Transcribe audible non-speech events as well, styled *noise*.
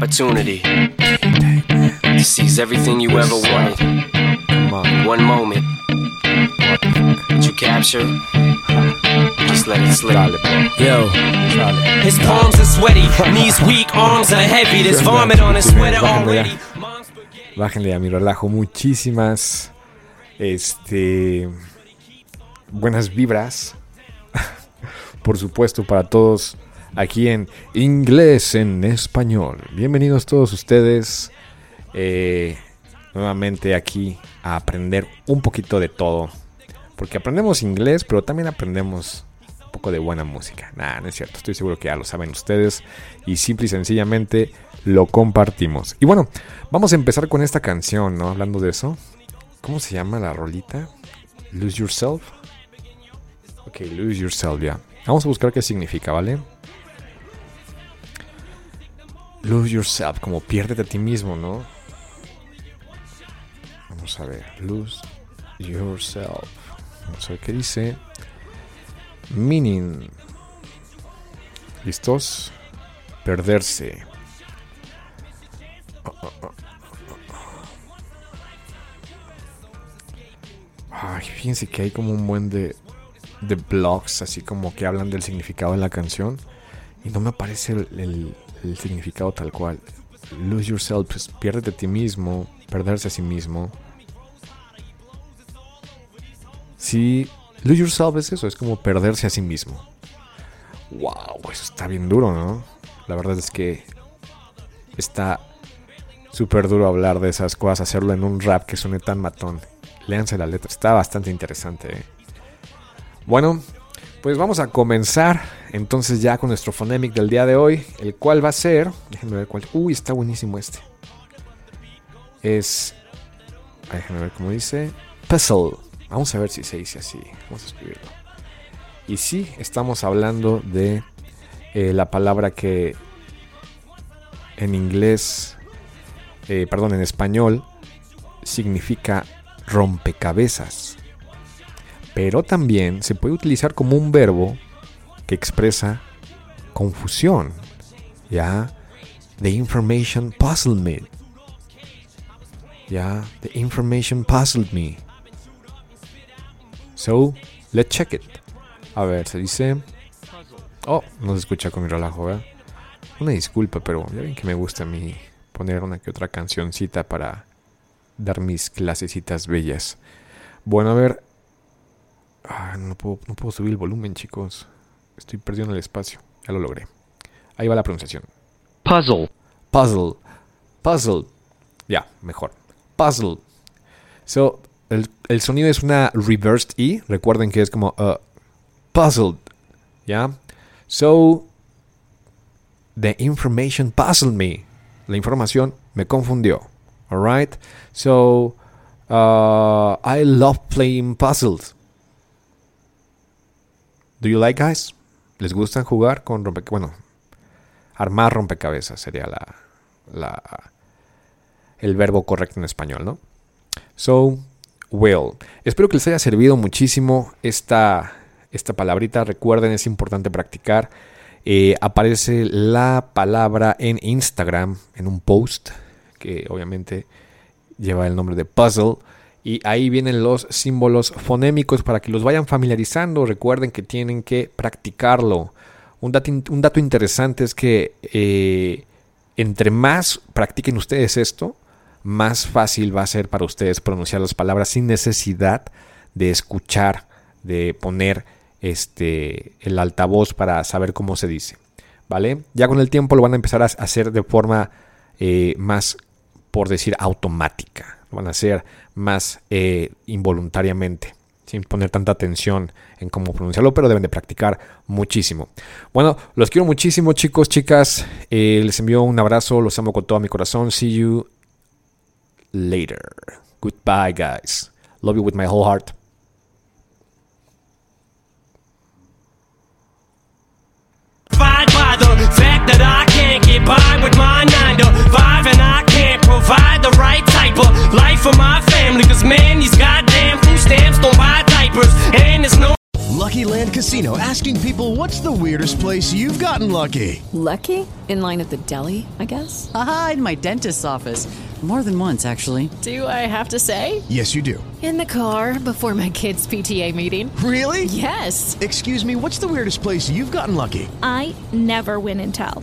Opportunity to seize everything you ever wanted, one moment that you capture, just let it slip. Yo, his palms are sweaty, knees weak, arms are heavy. There's vomit on his sweater already. Bájenle a mi relajo muchísimas este buenas vibras. *laughs* Por supuesto para todos aquí en inglés en español. Bienvenidos todos ustedes eh, nuevamente aquí a aprender un poquito de todo. Porque aprendemos inglés, pero también aprendemos un poco de buena música. Nah, no es cierto. Estoy seguro que ya lo saben ustedes. Y simple y sencillamente lo compartimos. Y bueno, vamos a empezar con esta canción, ¿no? Hablando de eso. ¿Cómo se llama la rolita? Lose Yourself. Ok, Lose Yourself, ya. Vamos a buscar qué significa, ¿vale? Lose Yourself, como piérdete a ti mismo, ¿no? Vamos a ver. Lose Yourself. Vamos a ver qué dice. Meaning. ¿Listos? Perderse. Ay, fíjense que hay como un buen de, de blogs, así como que hablan del significado de la canción. Y no me aparece el, el- el significado tal cual. Lose yourself, pues piérdete a ti mismo, perderse a sí mismo. Sí, lose yourself es eso, es como perderse a sí mismo. Wow, eso está bien duro, ¿no? La verdad es que está súper duro hablar de esas cosas, hacerlo en un rap que suene tan matón. Léanse la letra, está bastante interesante. ¿eh? Bueno, pues vamos a comenzar entonces ya con nuestro phonemic del día de hoy, el cual va a ser, déjenme ver cuál, uy, está buenísimo este. Es, déjenme ver cómo dice, puzzle. Vamos a ver si se dice así, vamos a escribirlo. Y sí, estamos hablando de eh, la palabra que en inglés, eh, perdón, en español, significa rompecabezas. Pero también se puede utilizar como un verbo que expresa confusión. ¿Ya? The information puzzled me. ¿Ya? The information puzzled me. So, let's check it. A ver, se dice... Oh, no se escucha con mi relajo, ¿verdad? Una disculpa, pero ya ven que me gusta a mí poner una que otra cancioncita para dar mis clasecitas bellas. Bueno, a ver. Ah, no, puedo, no puedo subir el volumen, chicos. Estoy perdiendo el espacio. Ya lo logré. Ahí va la pronunciación. puzzle, Puzzle. Puzzle. Ya, mejor. Puzzle. So, el, el sonido es una reversed E. Recuerden que es como uh, puzzled. ¿Ya? So, the information puzzled me. La información me confundió. Alright? So, uh, I love playing puzzles. Do you like, guys? ¿Les gustan jugar con rompecabezas? Bueno, armar rompecabezas sería la, la, el verbo correcto en español, ¿no? So, well. Espero que les haya servido muchísimo esta, esta palabrita. Recuerden, es importante practicar. Eh, aparece la palabra en Instagram, en un post, que obviamente lleva el nombre de puzzle. Y ahí vienen los símbolos fonémicos para que los vayan familiarizando. Recuerden que tienen que practicarlo. Un dato, interesante es que eh, entre más practiquen ustedes esto, más fácil va a ser para ustedes pronunciar las palabras sin necesidad de escuchar, de poner este, el altavoz para saber cómo se dice. ¿Vale? Ya con el tiempo lo van a empezar a hacer de forma eh, más, por decir, automática. Van a hacer más eh, involuntariamente, sin poner tanta atención en cómo pronunciarlo, pero deben de practicar muchísimo. Bueno, los quiero muchísimo, chicos, chicas. Eh, les envío un abrazo, los amo con todo mi corazón. See you later. Goodbye, guys. Love you with my whole heart. The fact that I can't get by with my 9 to 5 and I can't provide the right type of life for my family. Cause man, these goddamn food stamps don't buy diapers. And there's no Lucky Land Casino asking people what's the weirdest place you've gotten lucky? Lucky? In line at the deli, I guess? Aha, in my dentist's office. More than once, actually. Do I have to say? Yes, you do. In the car before my kids' PTA meeting. Really? Yes. Excuse me, what's the weirdest place you've gotten lucky? I never win and tell.